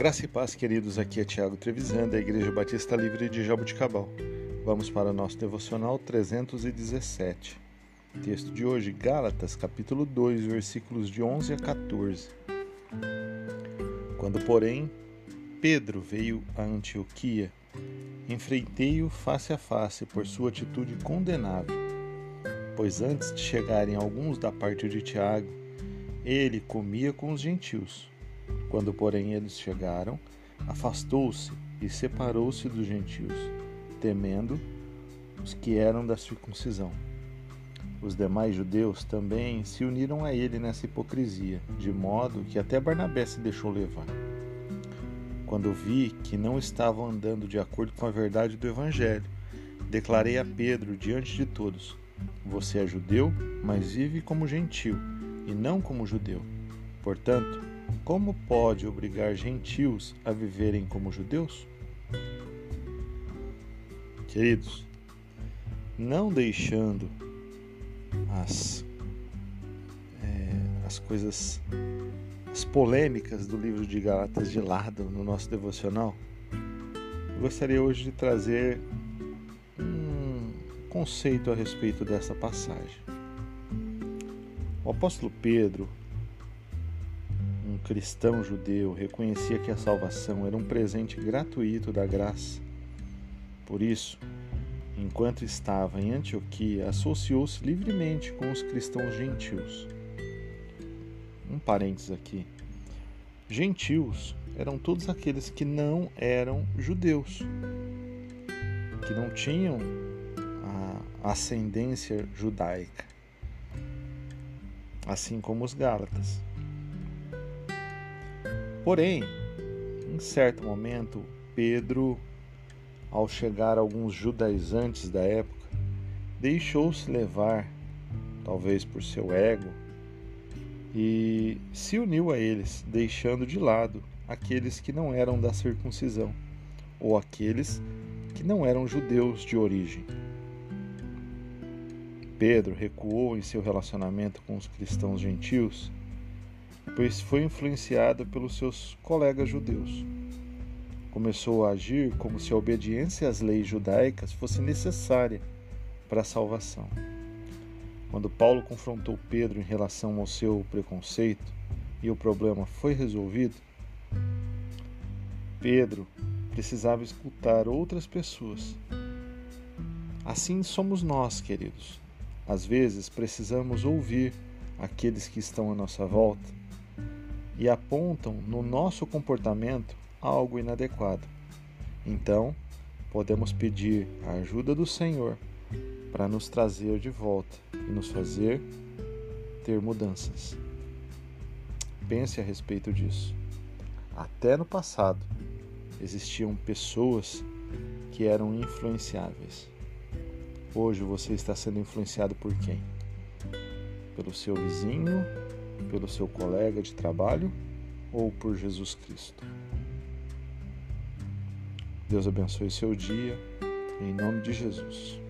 Graça e paz, queridos. Aqui é Tiago Trevisan, da Igreja Batista Livre de Jabuticabal. Vamos para nosso devocional 317. Texto de hoje, Gálatas, capítulo 2, versículos de 11 a 14. Quando, porém, Pedro veio a Antioquia, enfrentei-o face a face por sua atitude condenável, pois antes de chegarem alguns da parte de Tiago, ele comia com os gentios. Quando, porém, eles chegaram, afastou-se e separou-se dos gentios, temendo os que eram da circuncisão. Os demais judeus também se uniram a ele nessa hipocrisia, de modo que até Barnabé se deixou levar. Quando vi que não estavam andando de acordo com a verdade do Evangelho, declarei a Pedro diante de todos: Você é judeu, mas vive como gentil, e não como judeu. Portanto, como pode obrigar gentios a viverem como judeus? Queridos, não deixando as, é, as coisas, as polêmicas do livro de Gálatas de lado no nosso devocional, eu gostaria hoje de trazer um conceito a respeito dessa passagem. O apóstolo Pedro cristão judeu reconhecia que a salvação era um presente gratuito da graça. Por isso, enquanto estava em Antioquia, associou-se livremente com os cristãos gentios. Um parênteses aqui. Gentios eram todos aqueles que não eram judeus, que não tinham a ascendência judaica, assim como os Gálatas. Porém, em certo momento, Pedro, ao chegar alguns judaizantes da época, deixou-se levar, talvez por seu ego, e se uniu a eles, deixando de lado aqueles que não eram da circuncisão, ou aqueles que não eram judeus de origem. Pedro recuou em seu relacionamento com os cristãos gentios pois foi influenciado pelos seus colegas judeus. Começou a agir como se a obediência às leis judaicas fosse necessária para a salvação. Quando Paulo confrontou Pedro em relação ao seu preconceito e o problema foi resolvido, Pedro precisava escutar outras pessoas. Assim somos nós, queridos. Às vezes precisamos ouvir aqueles que estão à nossa volta e apontam no nosso comportamento algo inadequado. Então, podemos pedir a ajuda do Senhor para nos trazer de volta e nos fazer ter mudanças. Pense a respeito disso. Até no passado existiam pessoas que eram influenciáveis. Hoje você está sendo influenciado por quem? Pelo seu vizinho, pelo seu colega de trabalho ou por Jesus Cristo. Deus abençoe seu dia, em nome de Jesus.